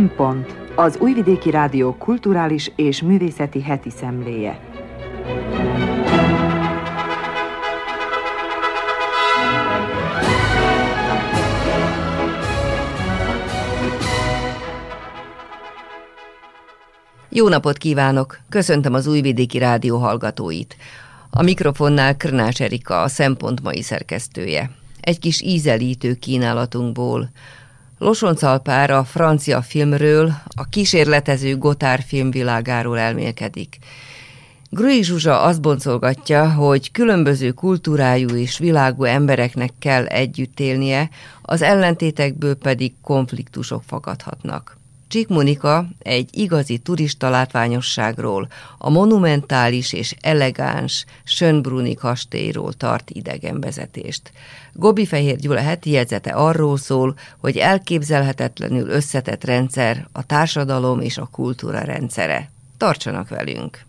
Szempont az Újvidéki Rádió kulturális és művészeti heti szemléje. Jó napot kívánok! Köszöntöm az Újvidéki Rádió hallgatóit. A mikrofonnál Krnás Erika, a Szempont mai szerkesztője. Egy kis ízelítő kínálatunkból. Losoncalpár a francia filmről, a kísérletező Gotár filmvilágáról elmélkedik. Grui Zsuzsa azt boncolgatja, hogy különböző kultúrájú és világú embereknek kell együtt élnie, az ellentétekből pedig konfliktusok fakadhatnak. Csík Monika egy igazi turista látványosságról, a monumentális és elegáns Sönbruni kastélyról tart idegenvezetést. Gobi Fehér Gyula heti jegyzete arról szól, hogy elképzelhetetlenül összetett rendszer a társadalom és a kultúra rendszere. Tartsanak velünk!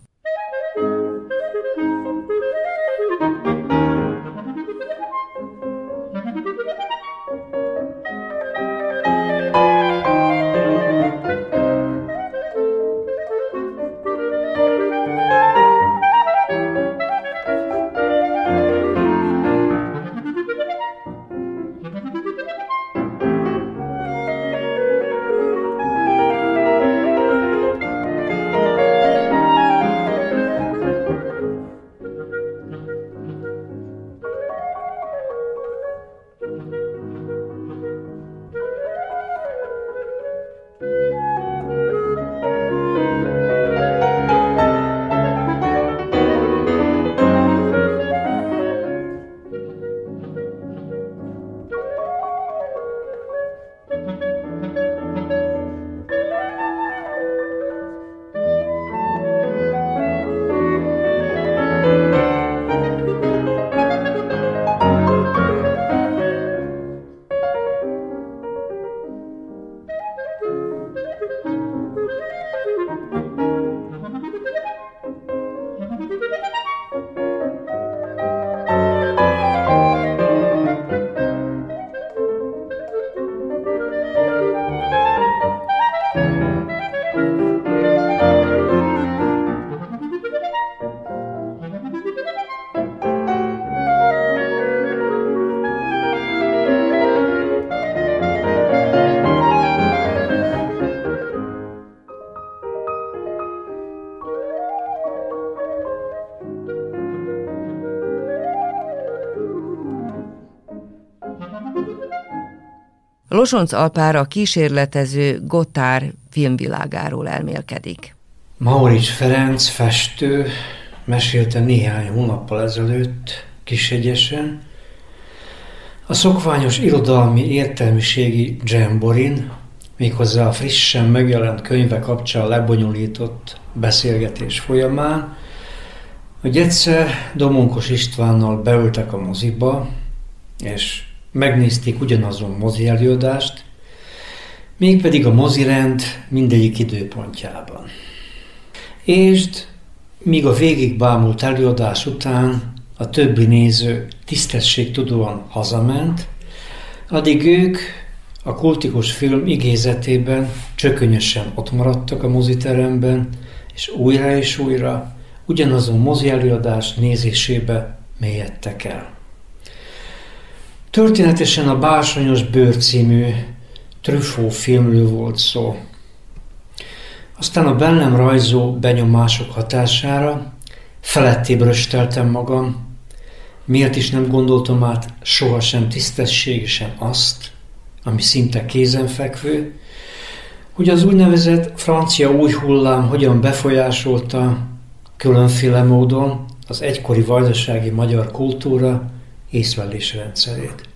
Losonc Alpára kísérletező Gotár filmvilágáról elmélkedik. Maurics Ferenc festő mesélte néhány hónappal ezelőtt Kisegyesen, a szokványos irodalmi értelmiségi Jamborin, méghozzá a frissen megjelent könyve kapcsán lebonyolított beszélgetés folyamán, hogy egyszer Domonkos Istvánnal beültek a moziba, és megnézték ugyanazon mozi előadást, mégpedig a mozirend mindegyik időpontjában. És míg a végig bámult előadás után a többi néző tisztességtudóan hazament, addig ők a kultikus film igézetében csökönyösen ott maradtak a moziteremben, és újra és újra ugyanazon mozi előadás nézésébe mélyedtek el. Történetesen a Bársonyos Bőr című Truffaut filmről volt szó. Aztán a bennem rajzó benyomások hatására felettébb rösteltem magam, miért is nem gondoltam át sohasem tisztességesen azt, ami szinte kézenfekvő, hogy az úgynevezett francia új hullám hogyan befolyásolta különféle módon az egykori vajdasági magyar kultúra észlelés rendszerét.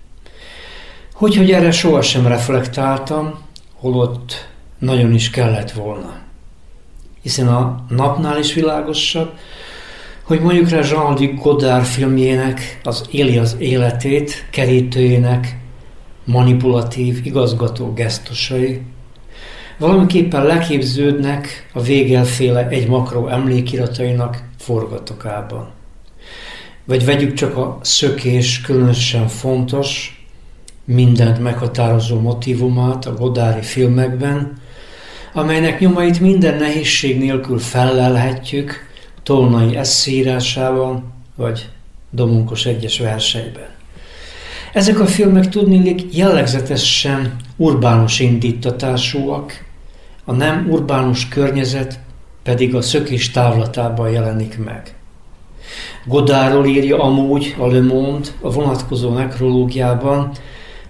Hogy, hogy erre sohasem reflektáltam, holott nagyon is kellett volna. Hiszen a napnál is világosabb, hogy mondjuk rá Jean-Luc Godard filmjének, az Éli az életét kerítőjének manipulatív, igazgató gesztusai, valamiképpen leképződnek a végelféle egy makró emlékiratainak forgatokában. Vagy vegyük csak a szökés különösen fontos, mindent meghatározó motivumát a Godári filmekben, amelynek nyomait minden nehézség nélkül fellelhetjük Tolnai eszírásában, vagy Domunkos egyes verseiben. Ezek a filmek tudnélik jellegzetesen urbánus indítatásúak, a nem urbánus környezet pedig a szökés távlatában jelenik meg. Godáról írja amúgy a Le Monde a vonatkozó nekrológiában,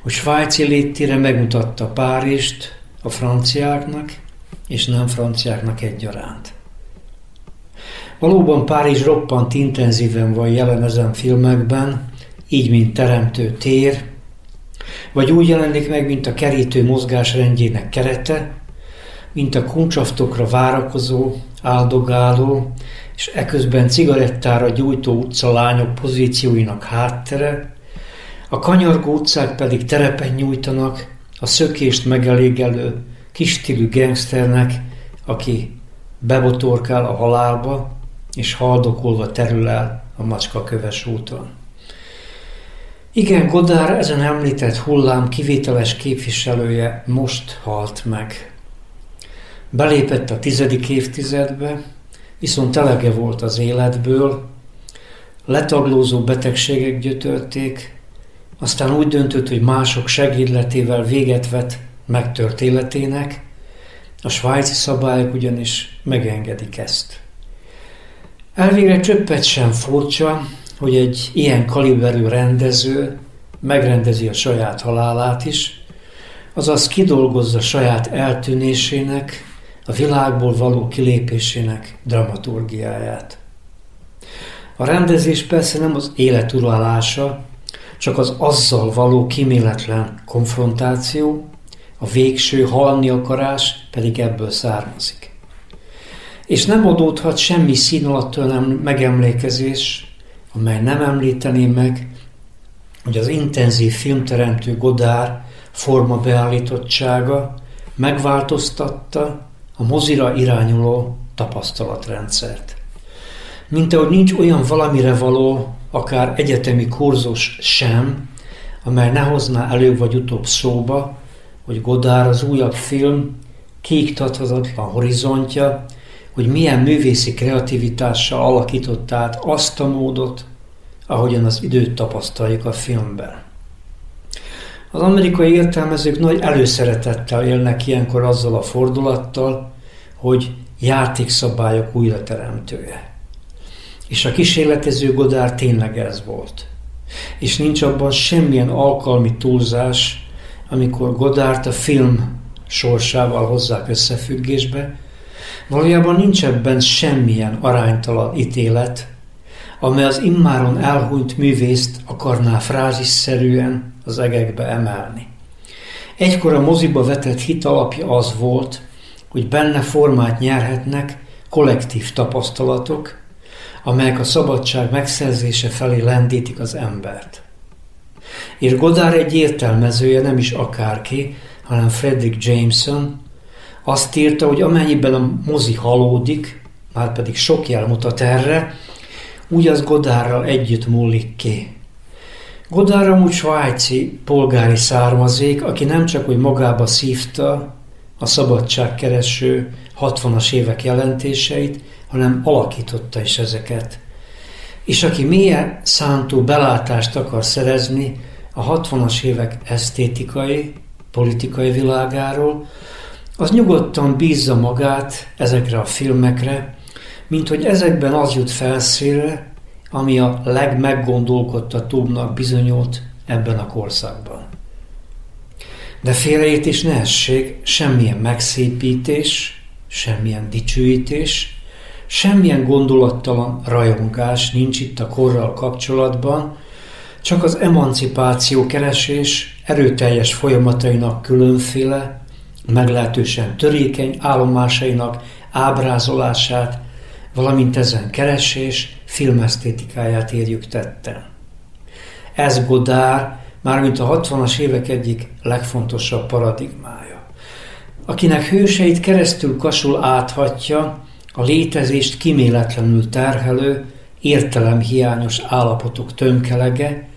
hogy svájci léttére megmutatta Párizst a franciáknak és nem franciáknak egyaránt. Valóban Párizs roppant intenzíven van jelen ezen filmekben, így mint teremtő tér, vagy úgy jelenik meg, mint a kerítő mozgásrendjének kerete, mint a kuncsaftokra várakozó, áldogáló, és eközben cigarettára gyújtó utcalányok pozícióinak háttere, a kanyargó utcák pedig terepen nyújtanak a szökést megelégelő kistílű gangsternek, aki bebotorkál a halálba, és haldokolva terül el a macska köves úton. Igen, Godár ezen említett hullám kivételes képviselője most halt meg. Belépett a tizedik évtizedbe, viszont elege volt az életből, letaglózó betegségek gyötörték, aztán úgy döntött, hogy mások segédletével véget vet megtört életének, a svájci szabályok ugyanis megengedik ezt. Elvégre csöppet sem furcsa, hogy egy ilyen kaliberű rendező megrendezi a saját halálát is, azaz kidolgozza saját eltűnésének, a világból való kilépésének dramaturgiáját. A rendezés persze nem az élet uralása, csak az azzal való kiméletlen konfrontáció, a végső halni akarás pedig ebből származik. És nem adódhat semmi szín alatt nem megemlékezés, amely nem említené meg, hogy az intenzív filmteremtő Godár forma beállítottsága megváltoztatta a mozira irányuló tapasztalatrendszert. Mint ahogy nincs olyan valamire való, akár egyetemi kurzus sem, amely ne hozná elő vagy utóbb szóba, hogy Godár az újabb film kiiktathatatlan horizontja, hogy milyen művészi kreativitással alakított át azt a módot, ahogyan az időt tapasztaljuk a filmben. Az amerikai értelmezők nagy előszeretettel élnek ilyenkor azzal a fordulattal, hogy játékszabályok újrateremtője. És a kísérletező Godár tényleg ez volt. És nincs abban semmilyen alkalmi túlzás, amikor Godárt a film sorsával hozzák összefüggésbe, valójában nincs ebben semmilyen aránytalan ítélet, amely az immáron elhunyt művészt akarná frázisszerűen az egekbe emelni. Egykor a moziba vetett hit alapja az volt, hogy benne formát nyerhetnek kollektív tapasztalatok, amelyek a szabadság megszerzése felé lendítik az embert. És Godard egy értelmezője nem is akárki, hanem Frederick Jameson, azt írta, hogy amennyiben a mozi halódik, már pedig sok jel mutat erre, úgy az Godárral együtt múlik ki. Godár amúgy svájci polgári származék, aki nem csak hogy magába szívta a szabadságkereső 60-as évek jelentéseit, hanem alakította is ezeket. És aki milyen szántó belátást akar szerezni a 60-as évek esztétikai, politikai világáról, az nyugodtan bízza magát ezekre a filmekre, mint hogy ezekben az jut felszínre, ami a legmeggondolkodtatóbbnak bizonyult ebben a korszakban. De félreértés ne essék, semmilyen megszépítés, semmilyen dicsőítés, semmilyen gondolattalan rajongás nincs itt a korral kapcsolatban, csak az emancipáció keresés erőteljes folyamatainak különféle, meglehetősen törékeny állomásainak ábrázolását, valamint ezen keresés filmesztétikáját érjük tetten. Ez Godár mármint a 60-as évek egyik legfontosabb paradigmája, akinek hőseit keresztül kasul áthatja a létezést kiméletlenül terhelő, értelemhiányos állapotok tömkelege,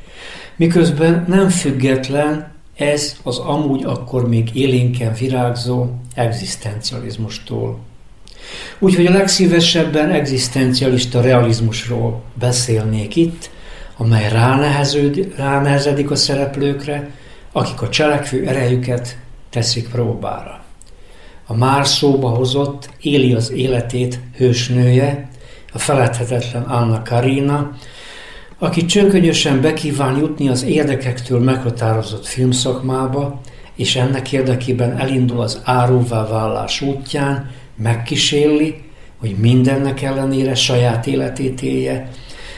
miközben nem független, Ez az amúgy akkor még élénken virágzó egzisztencializmustól. Úgyhogy a legszívesebben egzisztencialista realizmusról beszélnék itt, amely ránehezedik a szereplőkre, akik a cselekvő erejüket teszik próbára. A már szóba hozott éli az életét hősnője, a feledhetetlen Anna Karina, aki csörkönyösen bekíván jutni az érdekektől meghatározott filmszakmába, és ennek érdekében elindul az áróvá vállás útján, megkísérli, hogy mindennek ellenére saját életét élje,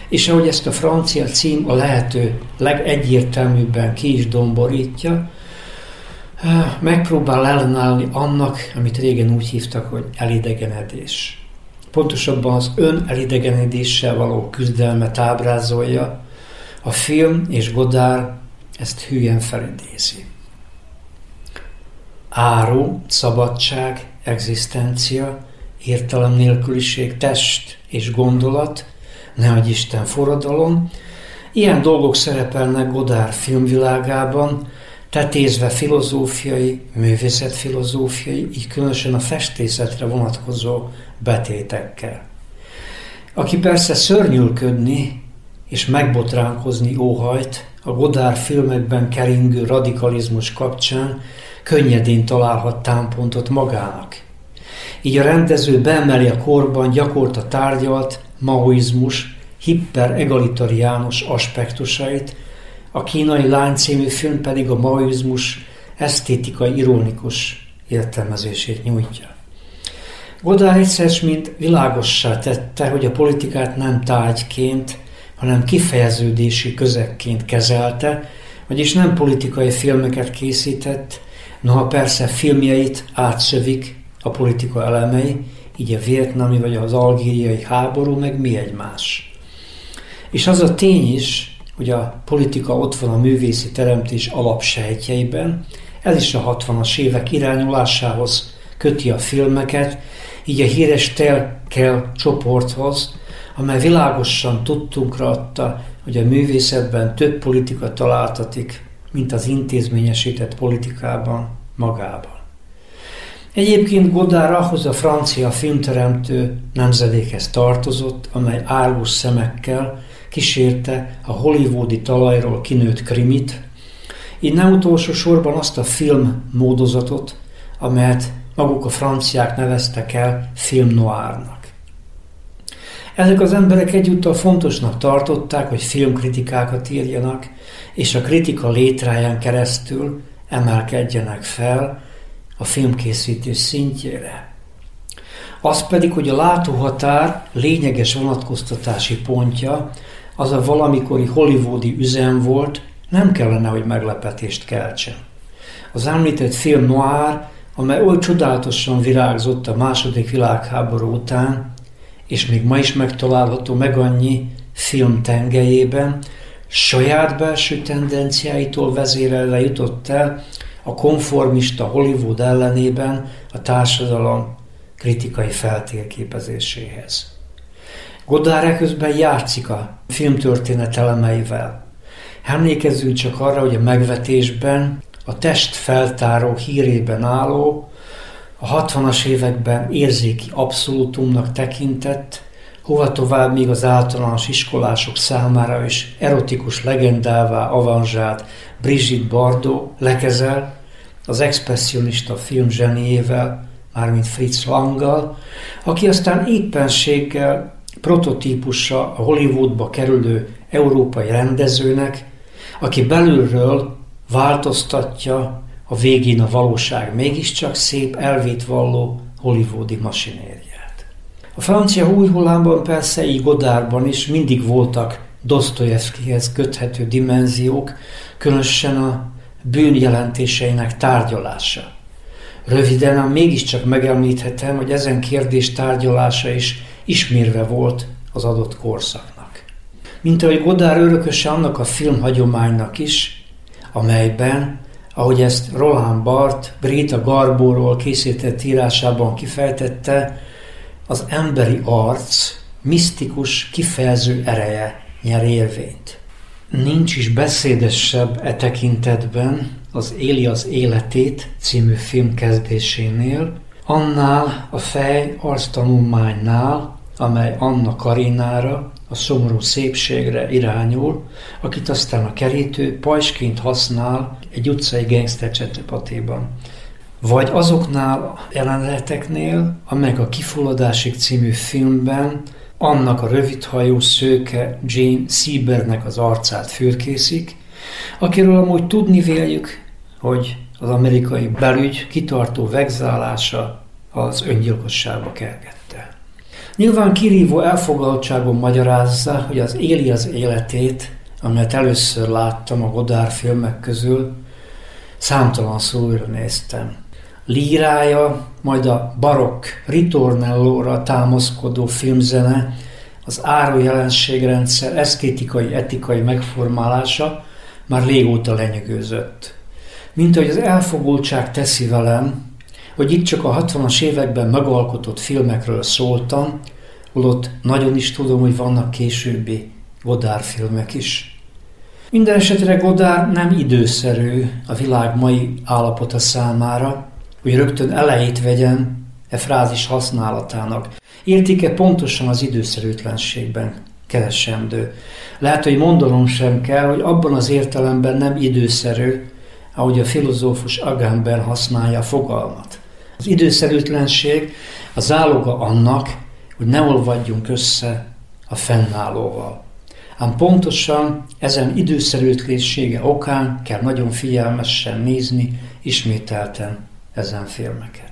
és ahogy ezt a francia cím a lehető legegyértelműbben ki is domborítja, megpróbál ellenállni annak, amit régen úgy hívtak, hogy elidegenedés. Pontosabban az ön elidegenedéssel való küzdelmet ábrázolja, a film és Godár ezt hülyen felidézi. Áru, szabadság, egzisztencia, értelem nélküliség, test és gondolat, nehogy Isten forradalom. Ilyen dolgok szerepelnek Godár filmvilágában, tetézve filozófiai, művészetfilozófiai, így különösen a festészetre vonatkozó betétekkel. Aki persze szörnyülködni és megbotránkozni óhajt a Godár filmekben keringő radikalizmus kapcsán, könnyedén találhat támpontot magának. Így a rendező beemeli a korban gyakorta tárgyalt maoizmus hiper-egalitariánus aspektusait, a kínai lány című film pedig a maoizmus esztétikai ironikus értelmezését nyújtja. Godard egyszer mint világossá tette, hogy a politikát nem tárgyként, hanem kifejeződési közekként kezelte, vagyis nem politikai filmeket készített, noha persze filmjeit átszövik a politika elemei, így a vietnami vagy az algériai háború, meg mi egymás. És az a tény is, hogy a politika ott van a művészi teremtés alapsejtjeiben, ez is a 60-as évek irányulásához köti a filmeket, így a híres Telkel csoporthoz, amely világosan tudtunkra adta, hogy a művészetben több politika találtatik, mint az intézményesített politikában magában. Egyébként Godard ahhoz a francia filmteremtő nemzedékhez tartozott, amely árus szemekkel kísérte a hollywoodi talajról kinőtt krimit, így nem utolsó sorban azt a film módozatot, amelyet maguk a franciák neveztek el film noárnak. Ezek az emberek egyúttal fontosnak tartották, hogy filmkritikákat írjanak, és a kritika létráján keresztül emelkedjenek fel a filmkészítés szintjére. Az pedig, hogy a látóhatár lényeges vonatkoztatási pontja az a valamikori hollywoodi üzem volt, nem kellene, hogy meglepetést keltsen. Az említett film noir, amely oly csodálatosan virágzott a második világháború után, és még ma is megtalálható meg annyi film tengelyében, saját belső tendenciáitól vezérelve jutott el a konformista Hollywood ellenében a társadalom kritikai feltérképezéséhez. Godard közben játszik a filmtörténet elemeivel. Emlékezzünk csak arra, hogy a megvetésben a test feltáró hírében álló, a 60-as években érzéki abszolútumnak tekintett, hova tovább még az általános iskolások számára is erotikus legendává avanzsált Brigitte Bardot lekezel, az expressionista film zseniével, mármint Fritz Langgal, aki aztán éppenséggel prototípusa a Hollywoodba kerülő európai rendezőnek, aki belülről változtatja a végén a valóság mégiscsak szép, elvét valló hollywoodi masinériát. A francia új hullámban persze, így Godárban is mindig voltak Dostoyevskihez köthető dimenziók, különösen a bűnjelentéseinek tárgyalása. Röviden, ám mégiscsak megemlíthetem, hogy ezen kérdés tárgyalása is ismérve volt az adott korszaknak. Mint ahogy Godár örököse annak a filmhagyománynak is, amelyben, ahogy ezt Roland Barthes Bréta Garbóról készített írásában kifejtette, az emberi arc misztikus kifejező ereje nyer érvényt. Nincs is beszédesebb e tekintetben, az Éli az életét című film kezdésénél, annál a fej arctanulmánynál, amely Anna Karinára, a szomorú szépségre irányul, akit aztán a kerítő pajsként használ egy utcai gangster csetepatéban. Vagy azoknál jeleneteknél, amelyek a Kifulladásig című filmben annak a rövidhajú szőke Jane Siebernek az arcát fürkészik, akiről amúgy tudni véljük, hogy az amerikai belügy kitartó vegzálása az öngyilkosságba kergette. Nyilván kirívó elfogaltságon magyarázza, hogy az éli az életét, amelyet először láttam a Godár filmek közül, számtalan újra néztem. Lírája, majd a barokk ritornellóra támaszkodó filmzene, az áru jelenségrendszer esztétikai, etikai megformálása már régóta lenyűgözött. Mint ahogy az elfogultság teszi velem, hogy itt csak a 60-as években megalkotott filmekről szóltam, holott nagyon is tudom, hogy vannak későbbi Godár filmek is. Minden esetre Godár nem időszerű a világ mai állapota számára, hogy rögtön elejét vegyen e frázis használatának. Értik-e pontosan az időszerűtlenségben keresendő? Lehet, hogy mondanom sem kell, hogy abban az értelemben nem időszerű, ahogy a filozófus Agamben használja a fogalmat. Az időszerűtlenség a záloga annak, hogy ne olvadjunk össze a fennállóval. Ám pontosan ezen időszerűtlensége okán kell nagyon figyelmesen nézni ismételten ezen filmeket.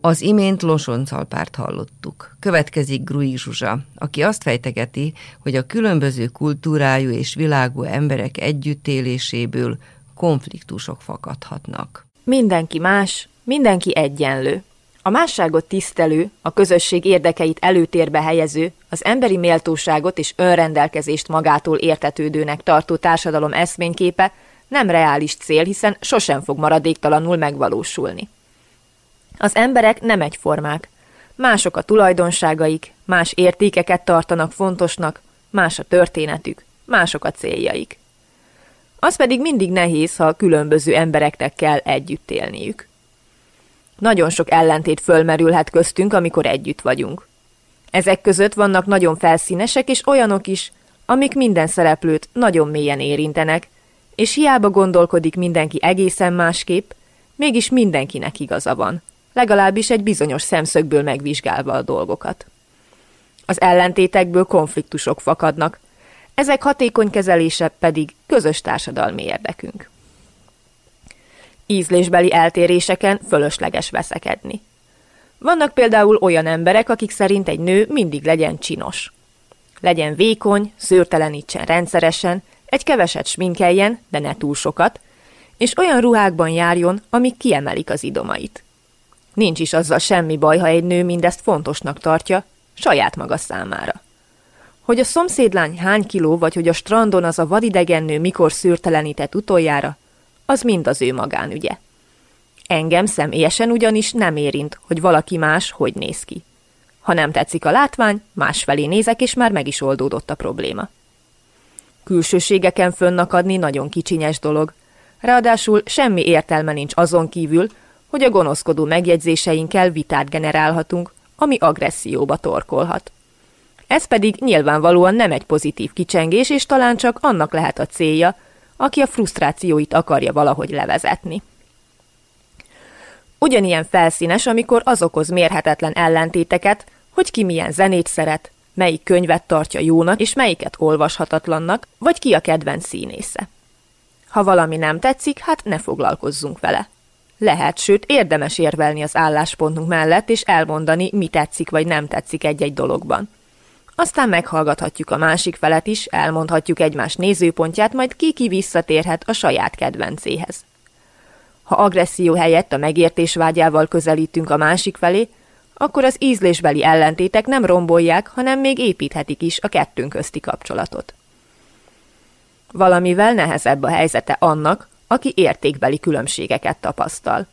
Az imént Losoncalpárt hallottuk. Következik Grui Zsuzsa, aki azt fejtegeti, hogy a különböző kultúrájú és világú emberek együttéléséből konfliktusok fakadhatnak. Mindenki más, mindenki egyenlő. A másságot tisztelő, a közösség érdekeit előtérbe helyező, az emberi méltóságot és önrendelkezést magától értetődőnek tartó társadalom eszményképe nem reális cél, hiszen sosem fog maradéktalanul megvalósulni. Az emberek nem egyformák. Mások a tulajdonságaik, más értékeket tartanak fontosnak, más a történetük, mások a céljaik. Az pedig mindig nehéz, ha különböző embereknek kell együtt élniük. Nagyon sok ellentét fölmerülhet köztünk, amikor együtt vagyunk. Ezek között vannak nagyon felszínesek és olyanok is, amik minden szereplőt nagyon mélyen érintenek, és hiába gondolkodik mindenki egészen másképp, mégis mindenkinek igaza van legalábbis egy bizonyos szemszögből megvizsgálva a dolgokat. Az ellentétekből konfliktusok fakadnak, ezek hatékony kezelése pedig közös társadalmi érdekünk. Ízlésbeli eltéréseken fölösleges veszekedni. Vannak például olyan emberek, akik szerint egy nő mindig legyen csinos. Legyen vékony, szőrtelenítsen rendszeresen, egy keveset sminkeljen, de ne túl sokat, és olyan ruhákban járjon, amik kiemelik az idomait. Nincs is azzal semmi baj, ha egy nő mindezt fontosnak tartja, saját maga számára. Hogy a szomszédlány hány kiló, vagy hogy a strandon az a vadidegen nő mikor szőrtelenített utoljára, az mind az ő magánügye. Engem személyesen ugyanis nem érint, hogy valaki más hogy néz ki. Ha nem tetszik a látvány, másfelé nézek, és már meg is oldódott a probléma. Külsőségeken fönnakadni nagyon kicsinyes dolog. Ráadásul semmi értelme nincs azon kívül, hogy a gonoszkodó megjegyzéseinkkel vitát generálhatunk, ami agresszióba torkolhat. Ez pedig nyilvánvalóan nem egy pozitív kicsengés, és talán csak annak lehet a célja, aki a frusztrációit akarja valahogy levezetni. Ugyanilyen felszínes, amikor az okoz mérhetetlen ellentéteket, hogy ki milyen zenét szeret, melyik könyvet tartja jónak, és melyiket olvashatatlannak, vagy ki a kedvenc színésze. Ha valami nem tetszik, hát ne foglalkozzunk vele. Lehet, sőt érdemes érvelni az álláspontunk mellett, és elmondani, mi tetszik vagy nem tetszik egy-egy dologban. Aztán meghallgathatjuk a másik felet is, elmondhatjuk egymás nézőpontját, majd ki-ki visszatérhet a saját kedvencéhez. Ha agresszió helyett a megértés vágyával közelítünk a másik felé, akkor az ízlésbeli ellentétek nem rombolják, hanem még építhetik is a kettőnk közti kapcsolatot. Valamivel nehezebb a helyzete annak, aki értékbeli különbségeket tapasztal.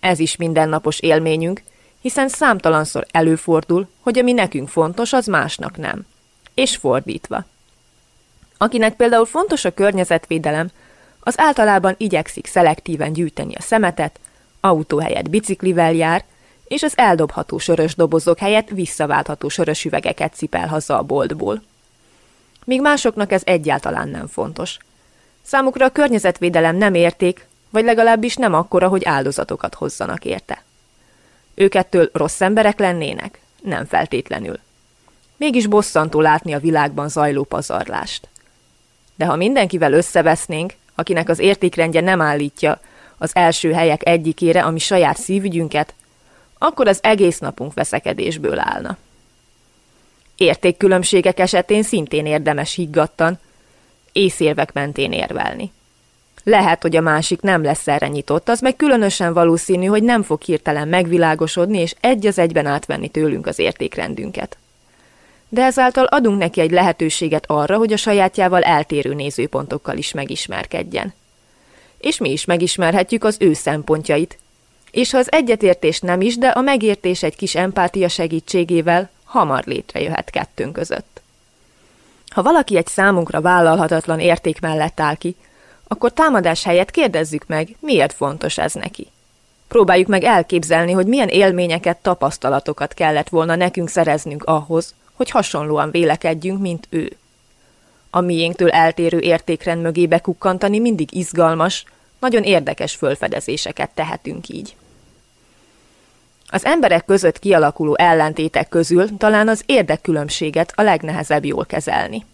Ez is mindennapos élményünk, hiszen számtalanszor előfordul, hogy ami nekünk fontos, az másnak nem. És fordítva. Akinek például fontos a környezetvédelem, az általában igyekszik szelektíven gyűjteni a szemetet, autó helyett biciklivel jár, és az eldobható sörös dobozok helyett visszaváltható sörös üvegeket cipel haza a boltból. Míg másoknak ez egyáltalán nem fontos. Számukra a környezetvédelem nem érték, vagy legalábbis nem akkora, hogy áldozatokat hozzanak érte. Őkettől rossz emberek lennének? Nem feltétlenül. Mégis bosszantó látni a világban zajló pazarlást. De ha mindenkivel összevesznénk, akinek az értékrendje nem állítja az első helyek egyikére, ami saját szívügyünket, akkor az egész napunk veszekedésből állna. Értékkülönbségek esetén szintén érdemes higgadtan, észérvek mentén érvelni. Lehet, hogy a másik nem lesz erre nyitott, az meg különösen valószínű, hogy nem fog hirtelen megvilágosodni és egy az egyben átvenni tőlünk az értékrendünket. De ezáltal adunk neki egy lehetőséget arra, hogy a sajátjával eltérő nézőpontokkal is megismerkedjen. És mi is megismerhetjük az ő szempontjait, és ha az egyetértés nem is, de a megértés egy kis empátia segítségével hamar létrejöhet kettőnk között. Ha valaki egy számunkra vállalhatatlan érték mellett áll ki, akkor támadás helyett kérdezzük meg, miért fontos ez neki. Próbáljuk meg elképzelni, hogy milyen élményeket, tapasztalatokat kellett volna nekünk szereznünk ahhoz, hogy hasonlóan vélekedjünk, mint ő. A miénktől eltérő értékrend mögé bekukkantani mindig izgalmas, nagyon érdekes fölfedezéseket tehetünk így. Az emberek között kialakuló ellentétek közül talán az érdekkülönbséget a legnehezebb jól kezelni.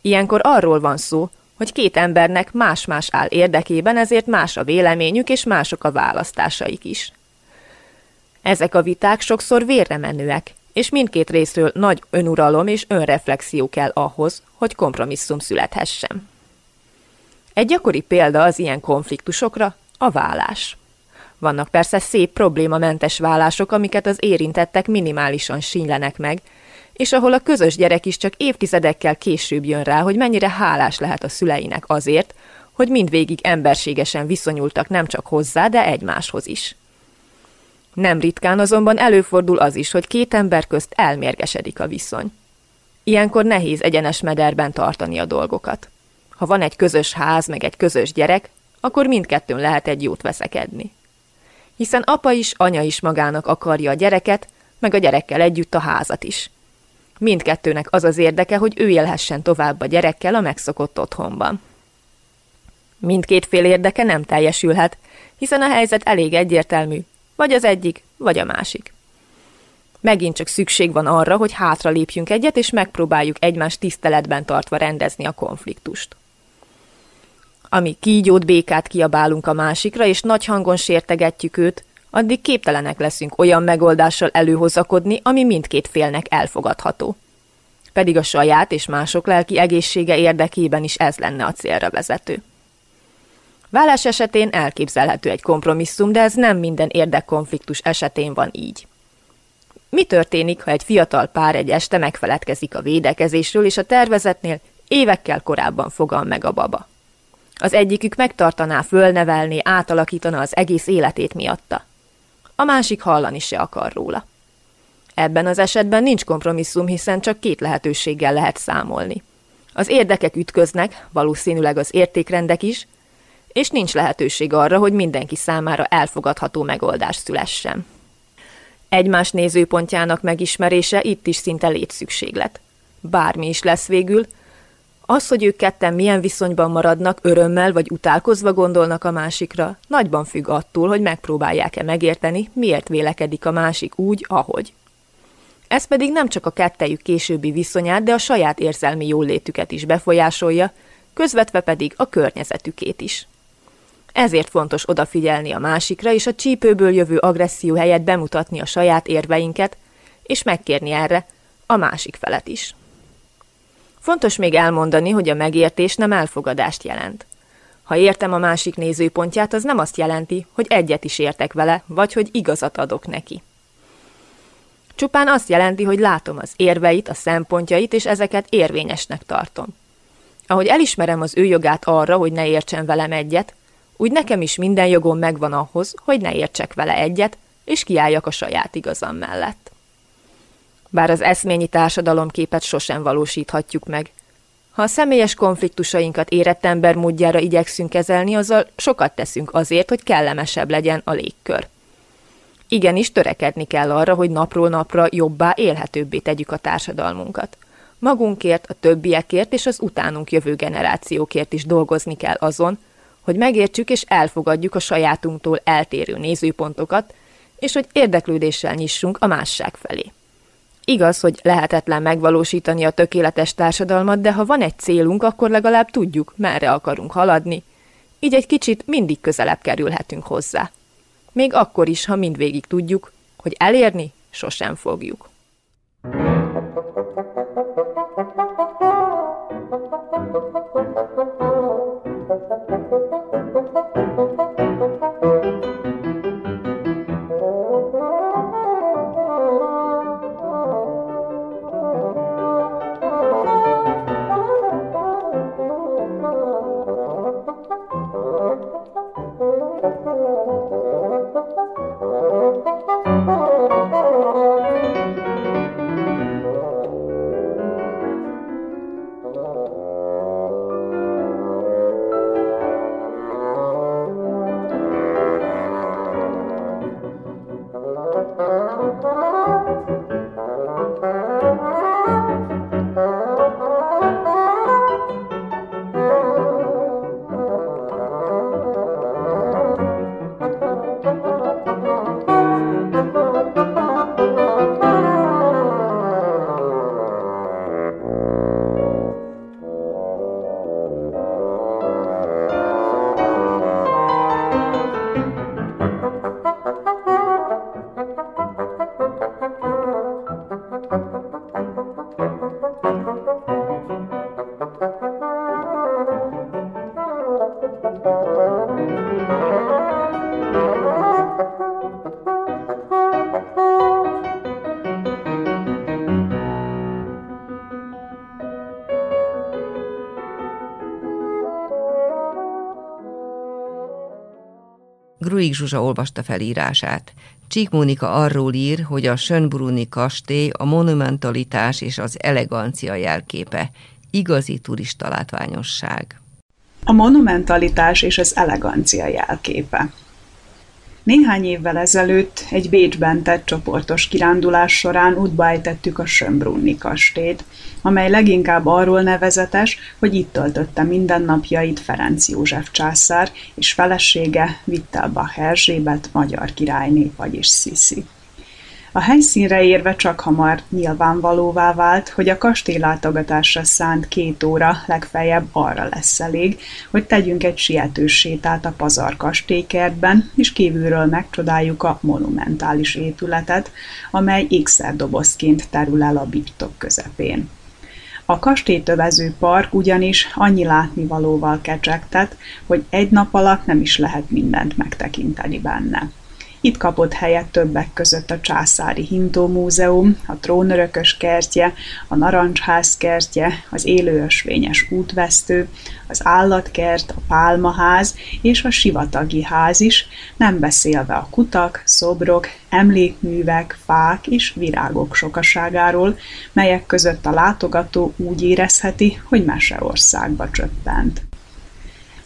Ilyenkor arról van szó, hogy két embernek más-más áll érdekében, ezért más a véleményük és mások a választásaik is. Ezek a viták sokszor vérre menőek, és mindkét részről nagy önuralom és önreflexió kell ahhoz, hogy kompromisszum születhessen. Egy gyakori példa az ilyen konfliktusokra a vállás. Vannak persze szép problémamentes vállások, amiket az érintettek minimálisan sínylenek meg, és ahol a közös gyerek is csak évtizedekkel később jön rá, hogy mennyire hálás lehet a szüleinek azért, hogy mindvégig emberségesen viszonyultak nem csak hozzá, de egymáshoz is. Nem ritkán azonban előfordul az is, hogy két ember közt elmérgesedik a viszony. Ilyenkor nehéz egyenes mederben tartani a dolgokat. Ha van egy közös ház, meg egy közös gyerek, akkor mindkettőn lehet egy jót veszekedni. Hiszen apa is, anya is magának akarja a gyereket, meg a gyerekkel együtt a házat is. Mindkettőnek az az érdeke, hogy ő élhessen tovább a gyerekkel a megszokott otthonban. Mindkét fél érdeke nem teljesülhet, hiszen a helyzet elég egyértelmű, vagy az egyik, vagy a másik. Megint csak szükség van arra, hogy hátra lépjünk egyet, és megpróbáljuk egymás tiszteletben tartva rendezni a konfliktust. Ami kígyót, békát kiabálunk a másikra, és nagy hangon sértegetjük őt, addig képtelenek leszünk olyan megoldással előhozakodni, ami mindkét félnek elfogadható. Pedig a saját és mások lelki egészsége érdekében is ez lenne a célra vezető. Vállás esetén elképzelhető egy kompromisszum, de ez nem minden érdekkonfliktus esetén van így. Mi történik, ha egy fiatal pár egy este megfeledkezik a védekezésről, és a tervezetnél évekkel korábban fogal meg a baba? Az egyikük megtartaná, fölnevelni, átalakítana az egész életét miatta. A másik hallani se akar róla. Ebben az esetben nincs kompromisszum, hiszen csak két lehetőséggel lehet számolni. Az érdekek ütköznek, valószínűleg az értékrendek is, és nincs lehetőség arra, hogy mindenki számára elfogadható megoldás szülessen. Egymás nézőpontjának megismerése itt is szinte létszükséglet. Bármi is lesz végül, az, hogy ők ketten milyen viszonyban maradnak, örömmel vagy utálkozva gondolnak a másikra, nagyban függ attól, hogy megpróbálják-e megérteni, miért vélekedik a másik úgy, ahogy. Ez pedig nem csak a kettejük későbbi viszonyát, de a saját érzelmi jólétüket is befolyásolja, közvetve pedig a környezetükét is. Ezért fontos odafigyelni a másikra, és a csípőből jövő agresszió helyett bemutatni a saját érveinket, és megkérni erre a másik felet is. Fontos még elmondani, hogy a megértés nem elfogadást jelent. Ha értem a másik nézőpontját, az nem azt jelenti, hogy egyet is értek vele, vagy hogy igazat adok neki. Csupán azt jelenti, hogy látom az érveit, a szempontjait, és ezeket érvényesnek tartom. Ahogy elismerem az ő jogát arra, hogy ne értsen velem egyet, úgy nekem is minden jogom megvan ahhoz, hogy ne értsek vele egyet, és kiálljak a saját igazam mellett. Bár az eszményi társadalomképet sosem valósíthatjuk meg. Ha a személyes konfliktusainkat érett ember módjára igyekszünk kezelni, azzal sokat teszünk azért, hogy kellemesebb legyen a légkör. Igenis törekedni kell arra, hogy napról napra jobbá, élhetőbbé tegyük a társadalmunkat. Magunkért, a többiekért és az utánunk jövő generációkért is dolgozni kell azon, hogy megértsük és elfogadjuk a sajátunktól eltérő nézőpontokat, és hogy érdeklődéssel nyissunk a másság felé. Igaz, hogy lehetetlen megvalósítani a tökéletes társadalmat, de ha van egy célunk, akkor legalább tudjuk, merre akarunk haladni. Így egy kicsit mindig közelebb kerülhetünk hozzá. Még akkor is, ha mindvégig tudjuk, hogy elérni sosem fogjuk. Gruig Zsuzsa olvasta felírását. Csík Mónika arról ír, hogy a Sönbrunni kastély a monumentalitás és az elegancia jelképe, igazi turista látványosság. A monumentalitás és az elegancia jelképe. Néhány évvel ezelőtt egy Bécsben tett csoportos kirándulás során útba ejtettük a Sönbrunni kastélyt, amely leginkább arról nevezetes, hogy itt töltötte mindennapjait Ferenc József császár és felesége Vittelbach Erzsébet magyar királyné, vagyis Sziszi. A helyszínre érve csak hamar nyilvánvalóvá vált, hogy a kastély látogatásra szánt két óra legfeljebb arra lesz elég, hogy tegyünk egy sietős sétát a Pazar kastélykertben, és kívülről megcsodáljuk a monumentális épületet, amely ékszerdobozként terül el a birtok közepén. A kastélytövező park ugyanis annyi látnivalóval kecsegtet, hogy egy nap alatt nem is lehet mindent megtekinteni benne. Itt kapott helyet többek között a Császári Hintó Múzeum, a Trónörökös kertje, a Narancsház kertje, az Élőösvényes útvesztő, az Állatkert, a Pálmaház és a Sivatagi ház is, nem beszélve a kutak, szobrok, emlékművek, fák és virágok sokaságáról, melyek között a látogató úgy érezheti, hogy meseországba csöppent.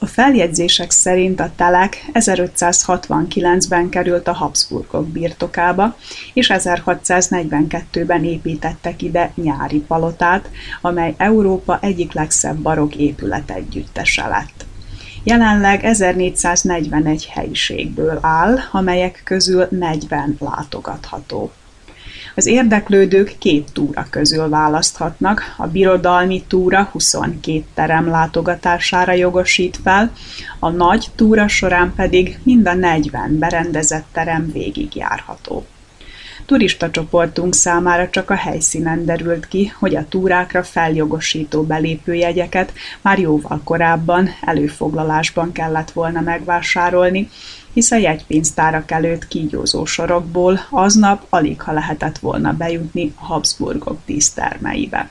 A feljegyzések szerint a telek 1569-ben került a Habsburgok birtokába, és 1642-ben építettek ide nyári palotát, amely Európa egyik legszebb barok épület együttese lett. Jelenleg 1441 helyiségből áll, amelyek közül 40 látogatható. Az érdeklődők két túra közül választhatnak, a birodalmi túra 22 terem látogatására jogosít fel, a nagy túra során pedig mind a 40 berendezett terem végigjárható. Turista csoportunk számára csak a helyszínen derült ki, hogy a túrákra feljogosító belépőjegyeket már jóval korábban előfoglalásban kellett volna megvásárolni, hisz a jegypénztárak előtt kígyózó sorokból aznap alig ha lehetett volna bejutni a Habsburgok dísztermeibe.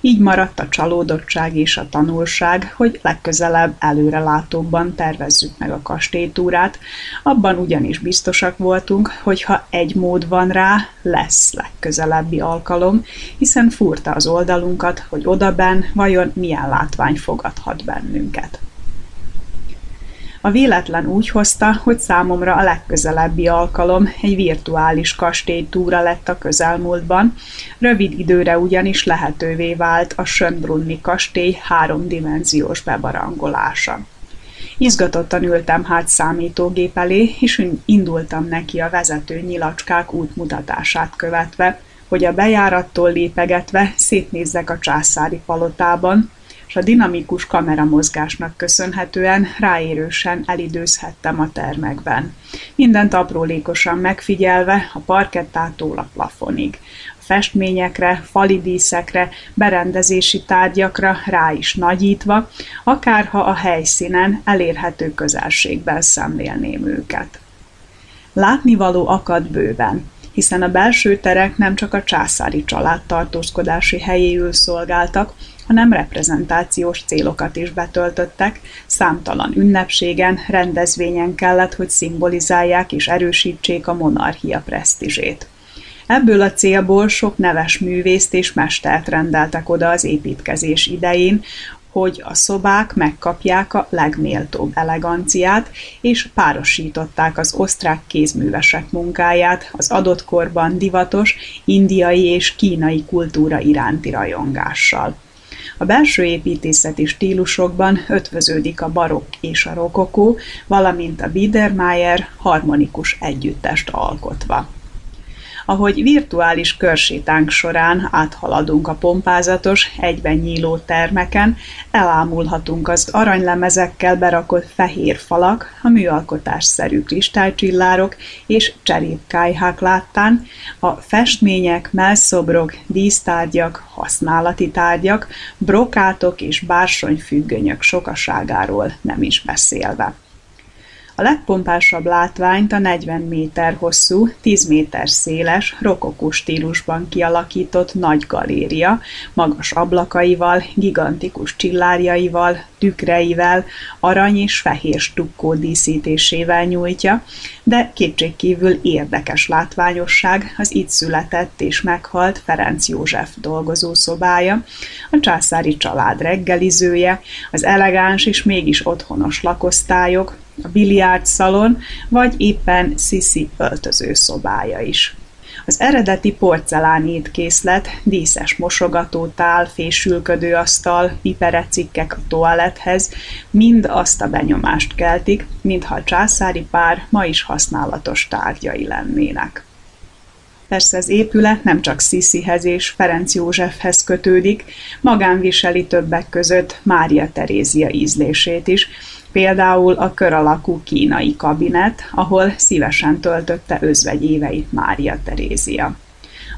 Így maradt a csalódottság és a tanulság, hogy legközelebb előrelátóbban tervezzük meg a kastélytúrát, abban ugyanis biztosak voltunk, hogy ha egy mód van rá, lesz legközelebbi alkalom, hiszen furta az oldalunkat, hogy odaben vajon milyen látvány fogadhat bennünket. A véletlen úgy hozta, hogy számomra a legközelebbi alkalom egy virtuális kastélytúra lett a közelmúltban, rövid időre ugyanis lehetővé vált a Schönbrunni kastély háromdimenziós bebarangolása. Izgatottan ültem hát számítógép elé, és indultam neki a vezető nyilacskák útmutatását követve, hogy a bejárattól lépegetve szétnézzek a császári palotában, és a dinamikus kameramozgásnak köszönhetően ráérősen elidőzhettem a termekben. Mindent aprólékosan megfigyelve, a parkettától a plafonig. A festményekre, fali díszekre, berendezési tárgyakra rá is nagyítva, akárha a helyszínen elérhető közelségben szemlélném őket. Látnivaló akad bőven, hiszen a belső terek nem csak a császári család tartózkodási helyéül szolgáltak, hanem reprezentációs célokat is betöltöttek, számtalan ünnepségen, rendezvényen kellett, hogy szimbolizálják és erősítsék a monarchia presztízsét. Ebből a célból sok neves művészt és mestert rendeltek oda az építkezés idején, hogy a szobák megkapják a legméltóbb eleganciát, és párosították az osztrák kézművesek munkáját az adott korban divatos indiai és kínai kultúra iránti rajongással. A belső építészeti stílusokban ötvöződik a barokk és a rokokó, valamint a Biedermeier harmonikus együttest alkotva ahogy virtuális körsétánk során áthaladunk a pompázatos, egyben nyíló termeken, elámulhatunk az aranylemezekkel berakott fehér falak, a műalkotásszerű kristálycsillárok és cserépkájhák láttán, a festmények, melszobrok, dísztárgyak, használati tárgyak, brokátok és bársonyfüggönyök sokaságáról nem is beszélve. A legpompásabb látványt a 40 méter hosszú, 10 méter széles, rokokó stílusban kialakított nagy galéria, magas ablakaival, gigantikus csillárjaival, tükreivel, arany és fehér stukkó díszítésével nyújtja, de kétségkívül érdekes látványosság az itt született és meghalt Ferenc József dolgozószobája, a császári család reggelizője, az elegáns és mégis otthonos lakosztályok, a biliárd szalon, vagy éppen Sisi öltözőszobája is. Az eredeti porcelán étkészlet, díszes mosogatótál, fésülködő asztal, piperecikkek a toalethez mind azt a benyomást keltik, mintha a császári pár ma is használatos tárgyai lennének. Persze az épület nem csak Sziszihez és Ferenc Józsefhez kötődik, magán viseli többek között Mária Terézia ízlését is, például a kör alakú kínai kabinet, ahol szívesen töltötte özvegy éveit Mária Terézia.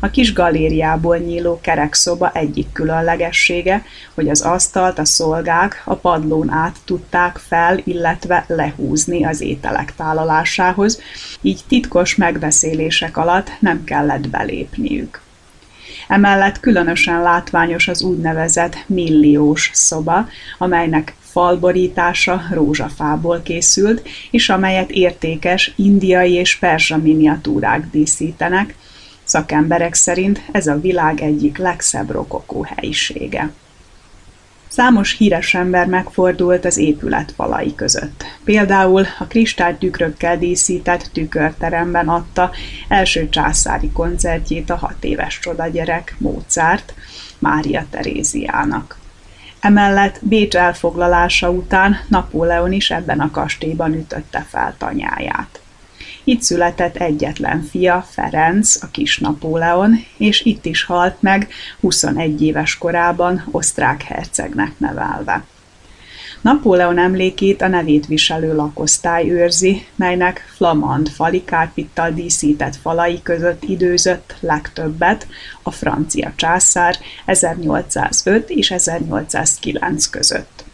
A kis galériából nyíló kerekszoba egyik különlegessége, hogy az asztalt a szolgák a padlón át tudták fel, illetve lehúzni az ételek tálalásához, így titkos megbeszélések alatt nem kellett belépniük. Emellett különösen látványos az úgynevezett milliós szoba, amelynek falborítása rózsafából készült, és amelyet értékes indiai és perzsa miniatúrák díszítenek, Szakemberek szerint ez a világ egyik legszebb rokokó helyisége. Számos híres ember megfordult az épület falai között. Például a kristálytükrökkel díszített tükörteremben adta első császári koncertjét a hat éves csodagyerek Mozart, Mária Teréziának. Emellett Bécs elfoglalása után Napóleon is ebben a kastélyban ütötte fel tanyáját. Itt született egyetlen fia, Ferenc, a kis Napóleon, és itt is halt meg 21 éves korában osztrák hercegnek nevelve. Napóleon emlékét a nevét viselő lakosztály őrzi, melynek flamand falikárpittal díszített falai között időzött legtöbbet a francia császár 1805 és 1809 között.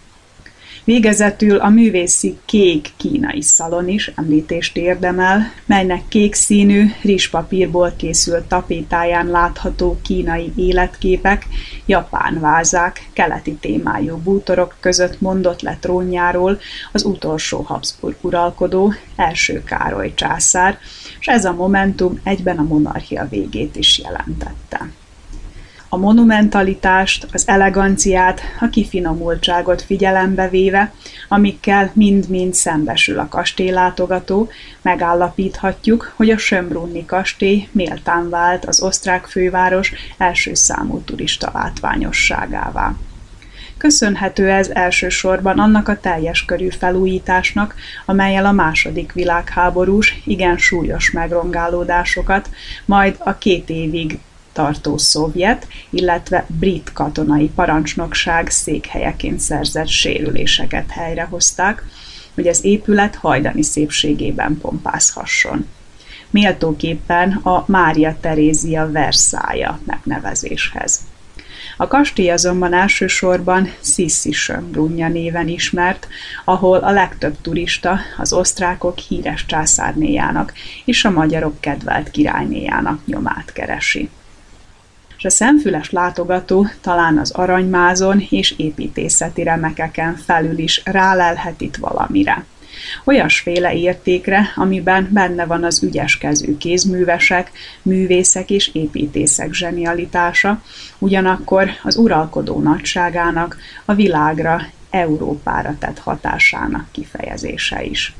Végezetül a művészi kék kínai szalon is említést érdemel, melynek kék színű, rizspapírból készült tapétáján látható kínai életképek, japán vázák, keleti témájú bútorok között mondott le trónjáról az utolsó Habsburg uralkodó, első Károly császár, és ez a momentum egyben a monarchia végét is jelentette a monumentalitást, az eleganciát, a kifinomultságot figyelembe véve, amikkel mind-mind szembesül a kastélylátogató, megállapíthatjuk, hogy a Sömbrunni kastély méltán vált az osztrák főváros első számú turista látványosságává. Köszönhető ez elsősorban annak a teljes körű felújításnak, amelyel a második világháborús, igen súlyos megrongálódásokat, majd a két évig tartó szovjet, illetve brit katonai parancsnokság székhelyeként szerzett sérüléseket helyrehozták, hogy az épület hajdani szépségében pompázhasson. Méltóképpen a Mária Terézia Versailles megnevezéshez. A kastély azonban elsősorban Sissi Sönbrunja néven ismert, ahol a legtöbb turista az osztrákok híres császárnéjának és a magyarok kedvelt királynéjának nyomát keresi és a szemfüles látogató talán az aranymázon és építészeti remekeken felül is rálelhet itt valamire. Olyasféle értékre, amiben benne van az ügyes kezű kézművesek, művészek és építészek zsenialitása, ugyanakkor az uralkodó nagyságának, a világra, Európára tett hatásának kifejezése is.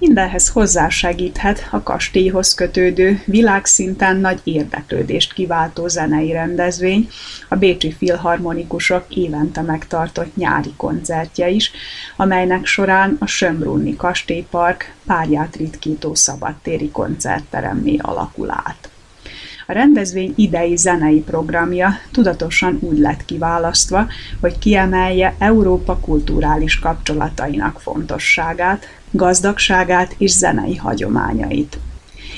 Mindenhez hozzásegíthet a kastélyhoz kötődő, világszinten nagy érdeklődést kiváltó zenei rendezvény, a Bécsi Filharmonikusok évente megtartott nyári koncertje is, amelynek során a Sömbrunni Kastélypark párját ritkító szabadtéri koncertteremmé alakul át. A rendezvény idei zenei programja tudatosan úgy lett kiválasztva, hogy kiemelje Európa kulturális kapcsolatainak fontosságát, gazdagságát és zenei hagyományait.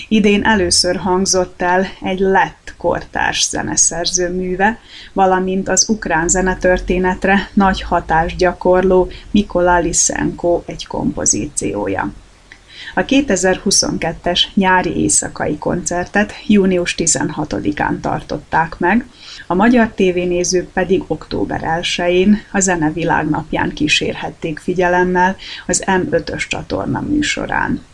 Idén először hangzott el egy lett kortárs zeneszerző műve, valamint az ukrán zenetörténetre nagy hatást gyakorló Mikola Lysenko egy kompozíciója. A 2022-es nyári éjszakai koncertet június 16-án tartották meg, a magyar tévénézők pedig október 1-én a Zene Világnapján kísérhették figyelemmel az M5-ös csatorna műsorán.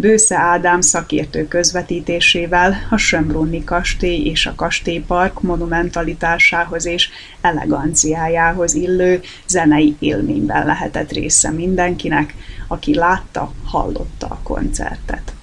Bősze Ádám szakértő közvetítésével a Sömbrunni kastély és a kastélypark monumentalitásához és eleganciájához illő zenei élményben lehetett része mindenkinek, aki látta, hallotta a koncertet.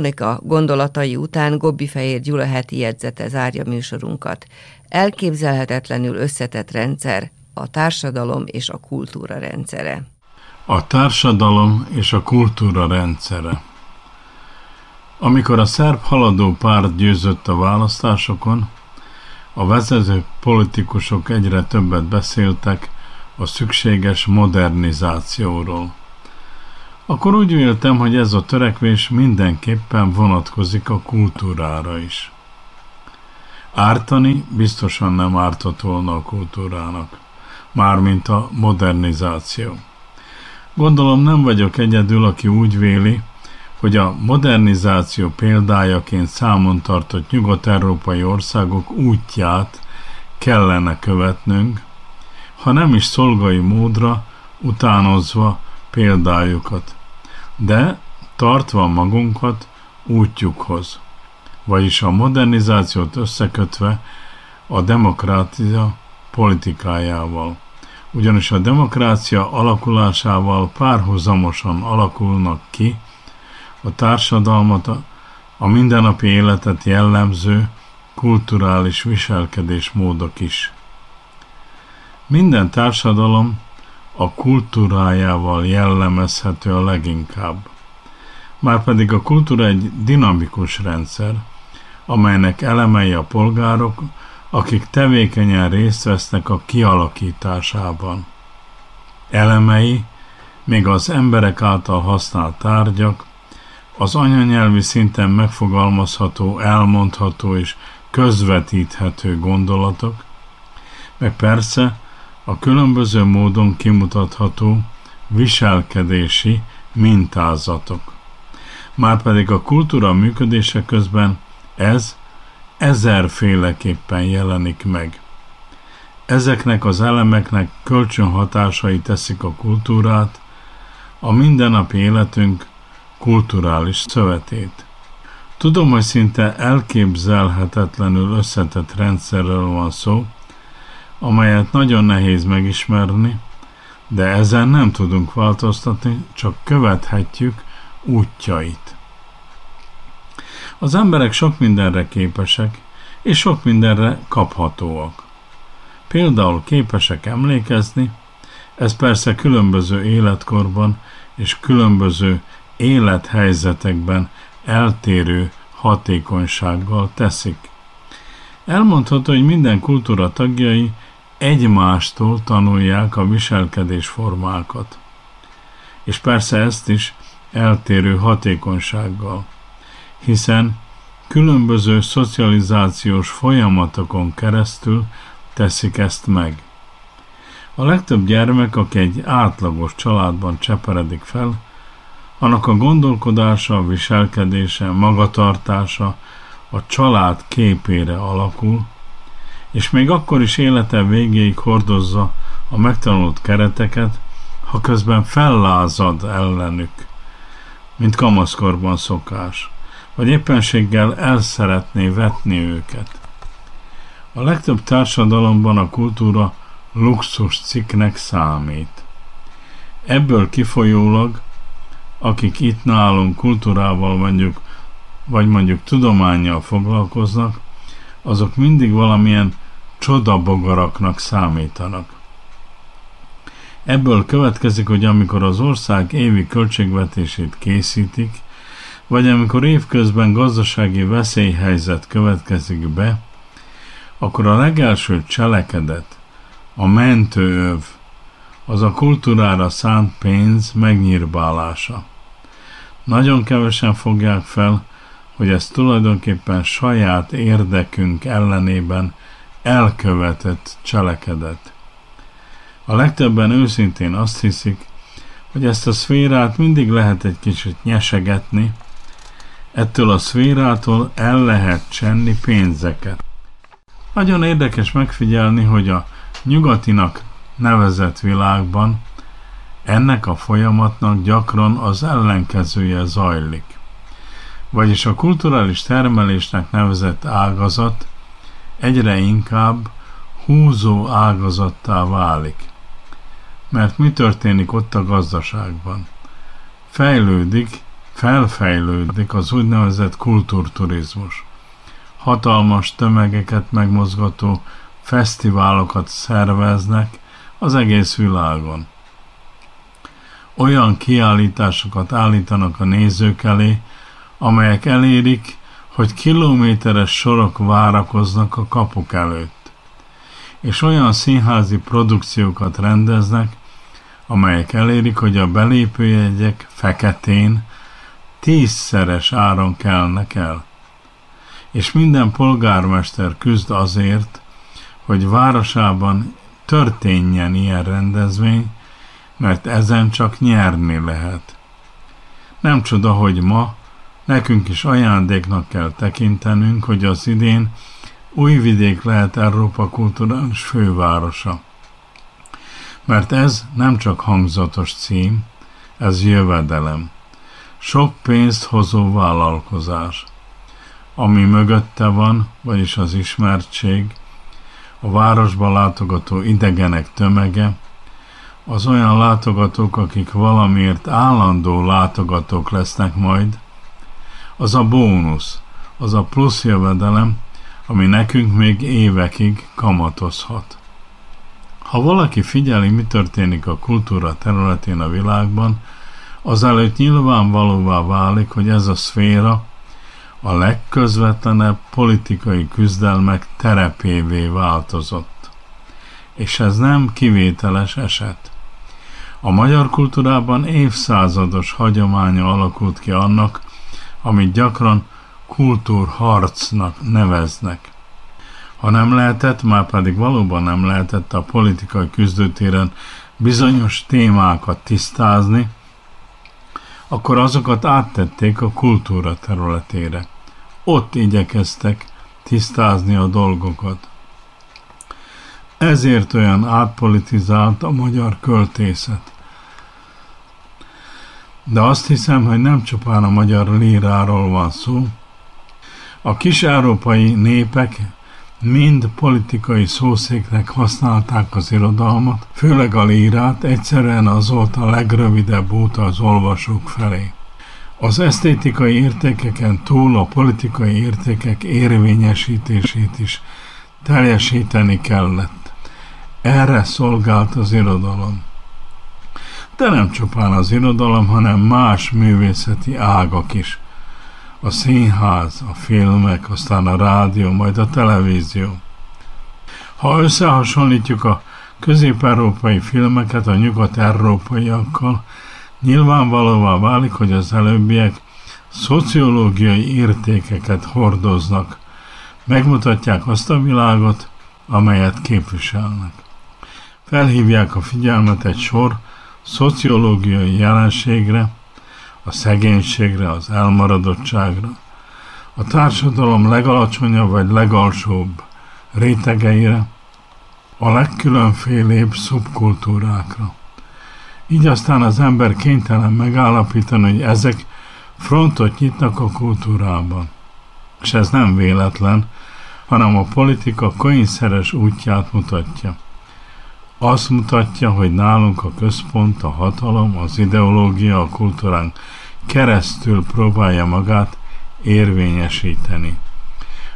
Monika gondolatai után Gobbi Fehér Gyula heti jegyzete zárja műsorunkat. Elképzelhetetlenül összetett rendszer, a társadalom és a kultúra rendszere. A társadalom és a kultúra rendszere. Amikor a szerb haladó párt győzött a választásokon, a vezető politikusok egyre többet beszéltek a szükséges modernizációról akkor úgy véltem, hogy ez a törekvés mindenképpen vonatkozik a kultúrára is. Ártani biztosan nem ártott volna a kultúrának, mármint a modernizáció. Gondolom nem vagyok egyedül, aki úgy véli, hogy a modernizáció példájaként számon tartott nyugat-európai országok útját kellene követnünk, ha nem is szolgai módra, utánozva példájukat de tartva magunkat útjukhoz, vagyis a modernizációt összekötve a demokrácia politikájával. Ugyanis a demokrácia alakulásával párhuzamosan alakulnak ki a társadalmat, a mindennapi életet jellemző kulturális viselkedésmódok is. Minden társadalom a kultúrájával jellemezhető a leginkább. Márpedig a kultúra egy dinamikus rendszer, amelynek elemei a polgárok, akik tevékenyen részt vesznek a kialakításában. Elemei, még az emberek által használt tárgyak, az anyanyelvi szinten megfogalmazható, elmondható és közvetíthető gondolatok, meg persze a különböző módon kimutatható viselkedési mintázatok. Márpedig a kultúra működése közben ez ezerféleképpen jelenik meg. Ezeknek az elemeknek kölcsönhatásai teszik a kultúrát, a mindennapi életünk kulturális szövetét. Tudom, hogy szinte elképzelhetetlenül összetett rendszerről van szó, amelyet nagyon nehéz megismerni, de ezen nem tudunk változtatni, csak követhetjük útjait. Az emberek sok mindenre képesek, és sok mindenre kaphatóak. Például képesek emlékezni, ez persze különböző életkorban és különböző élethelyzetekben eltérő hatékonysággal teszik. Elmondható, hogy minden kultúra tagjai egymástól tanulják a viselkedésformákat. És persze ezt is eltérő hatékonysággal, hiszen különböző szocializációs folyamatokon keresztül teszik ezt meg. A legtöbb gyermek, aki egy átlagos családban cseperedik fel, annak a gondolkodása, viselkedése, magatartása a család képére alakul, és még akkor is élete végéig hordozza a megtanult kereteket, ha közben fellázad ellenük, mint kamaszkorban szokás, vagy éppenséggel el szeretné vetni őket. A legtöbb társadalomban a kultúra luxus cikknek számít. Ebből kifolyólag, akik itt nálunk kultúrával mondjuk, vagy mondjuk tudományjal foglalkoznak, azok mindig valamilyen csodabogaraknak számítanak. Ebből következik, hogy amikor az ország évi költségvetését készítik, vagy amikor évközben gazdasági veszélyhelyzet következik be, akkor a legelső cselekedet, a mentőöv, az a kultúrára szánt pénz megnyírbálása. Nagyon kevesen fogják fel, hogy ez tulajdonképpen saját érdekünk ellenében elkövetett cselekedet. A legtöbben őszintén azt hiszik, hogy ezt a szférát mindig lehet egy kicsit nyesegetni, ettől a szférától el lehet csenni pénzeket. Nagyon érdekes megfigyelni, hogy a nyugatinak nevezett világban ennek a folyamatnak gyakran az ellenkezője zajlik. Vagyis a kulturális termelésnek nevezett ágazat egyre inkább húzó ágazattá válik. Mert mi történik ott a gazdaságban? Fejlődik, felfejlődik az úgynevezett kultúrturizmus. Hatalmas tömegeket megmozgató fesztiválokat szerveznek az egész világon. Olyan kiállításokat állítanak a nézők elé, amelyek elérik, hogy kilométeres sorok várakoznak a kapuk előtt. És olyan színházi produkciókat rendeznek, amelyek elérik, hogy a belépőjegyek feketén tízszeres áron kelnek el. És minden polgármester küzd azért, hogy városában történjen ilyen rendezvény, mert ezen csak nyerni lehet. Nem csoda, hogy ma nekünk is ajándéknak kell tekintenünk, hogy az idén Újvidék lehet Európa kulturális fővárosa. Mert ez nem csak hangzatos cím, ez jövedelem. Sok pénzt hozó vállalkozás. Ami mögötte van, vagyis az ismertség, a városba látogató idegenek tömege, az olyan látogatók, akik valamiért állandó látogatók lesznek majd, az a bónusz, az a plusz jövedelem, ami nekünk még évekig kamatozhat. Ha valaki figyeli, mi történik a kultúra területén a világban, az előtt nyilvánvalóvá válik, hogy ez a szféra a legközvetlenebb politikai küzdelmek terepévé változott. És ez nem kivételes eset. A magyar kultúrában évszázados hagyománya alakult ki annak, amit gyakran kultúrharcnak neveznek. Ha nem lehetett, már pedig valóban nem lehetett a politikai küzdőtéren bizonyos témákat tisztázni, akkor azokat áttették a kultúra területére. Ott igyekeztek tisztázni a dolgokat. Ezért olyan átpolitizált a magyar költészet. De azt hiszem, hogy nem csupán a magyar líráról van szó. A kis európai népek mind politikai szószéknek használták az irodalmat, főleg a lírát, egyszerűen az volt a legrövidebb út az olvasók felé. Az esztétikai értékeken túl a politikai értékek érvényesítését is teljesíteni kellett. Erre szolgált az irodalom. De nem csupán az irodalom, hanem más művészeti ágak is – a színház, a filmek, aztán a rádió, majd a televízió. Ha összehasonlítjuk a közép-európai filmeket a nyugat-európaiakkal, nyilvánvalóvá válik, hogy az előbbiek szociológiai értékeket hordoznak, megmutatják azt a világot, amelyet képviselnek. Felhívják a figyelmet egy sor szociológiai jelenségre, a szegénységre, az elmaradottságra, a társadalom legalacsonyabb vagy legalsóbb rétegeire, a legkülönfélébb szubkultúrákra. Így aztán az ember kénytelen megállapítani, hogy ezek frontot nyitnak a kultúrában. És ez nem véletlen, hanem a politika kényszeres útját mutatja. Azt mutatja, hogy nálunk a központ, a hatalom, az ideológia, a kultúránk keresztül próbálja magát érvényesíteni.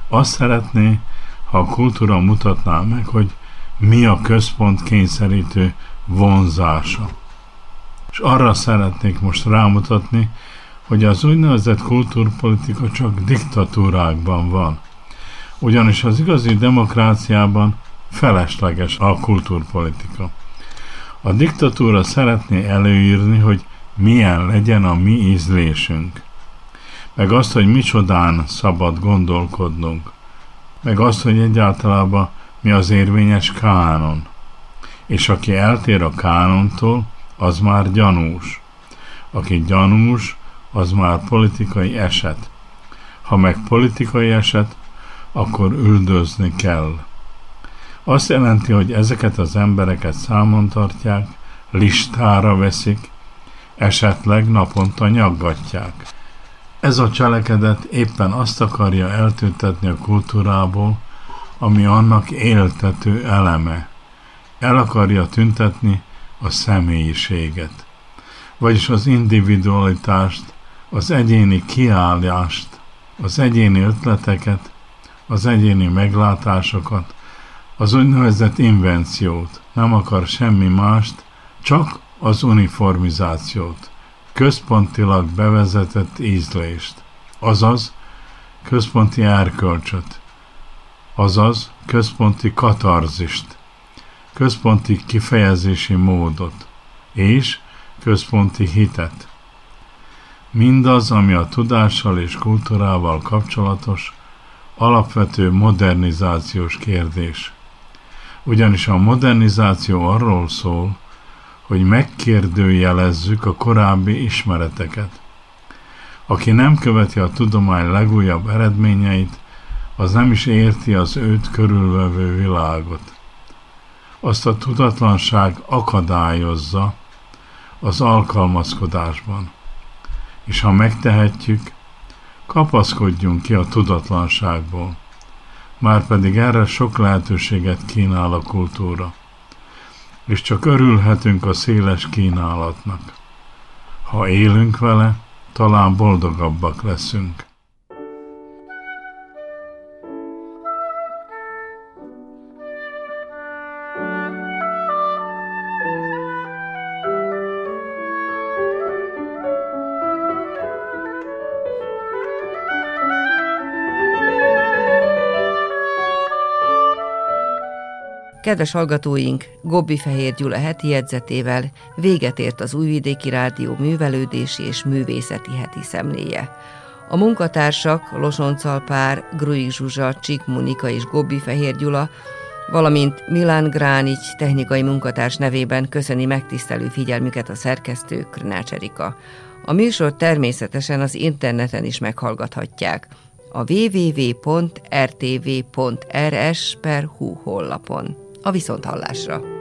Azt szeretné, ha a kultúra mutatná meg, hogy mi a központ kényszerítő vonzása. És arra szeretnék most rámutatni, hogy az úgynevezett kultúrpolitika csak diktatúrákban van. Ugyanis az igazi demokráciában felesleges a kultúrpolitika. A diktatúra szeretné előírni, hogy milyen legyen a mi ízlésünk, meg azt, hogy micsodán szabad gondolkodnunk, meg azt, hogy egyáltalában mi az érvényes kánon. És aki eltér a kánontól, az már gyanús. Aki gyanús, az már politikai eset. Ha meg politikai eset, akkor üldözni kell. Azt jelenti, hogy ezeket az embereket számon tartják, listára veszik, esetleg naponta nyaggatják. Ez a cselekedet éppen azt akarja eltüntetni a kultúrából, ami annak éltető eleme. El akarja tüntetni a személyiséget, vagyis az individualitást, az egyéni kiállást, az egyéni ötleteket, az egyéni meglátásokat, az úgynevezett invenciót, nem akar semmi mást, csak az uniformizációt, központilag bevezetett ízlést, azaz központi erkölcsöt, azaz központi katarzist, központi kifejezési módot. És központi hitet. Mindaz, ami a tudással és kultúrával kapcsolatos, alapvető modernizációs kérdés. Ugyanis a modernizáció arról szól, hogy megkérdőjelezzük a korábbi ismereteket. Aki nem követi a tudomány legújabb eredményeit, az nem is érti az őt körülvevő világot. Azt a tudatlanság akadályozza az alkalmazkodásban. És ha megtehetjük, kapaszkodjunk ki a tudatlanságból. Márpedig erre sok lehetőséget kínál a kultúra. És csak örülhetünk a széles kínálatnak. Ha élünk vele, talán boldogabbak leszünk. Kedves hallgatóink, Gobbi Fehér Gyula heti jegyzetével véget ért az Újvidéki Rádió művelődési és művészeti heti szemléje. A munkatársak Losonccal pár, Gruig Zsuzsa, Csik Munika és Gobbi Fehér Gyula, valamint Milán Gránics technikai munkatárs nevében köszöni megtisztelő figyelmüket a szerkesztő Krnács Erika. A műsor természetesen az interneten is meghallgathatják a www.rtv.rs.hu honlapon a viszonthallásra.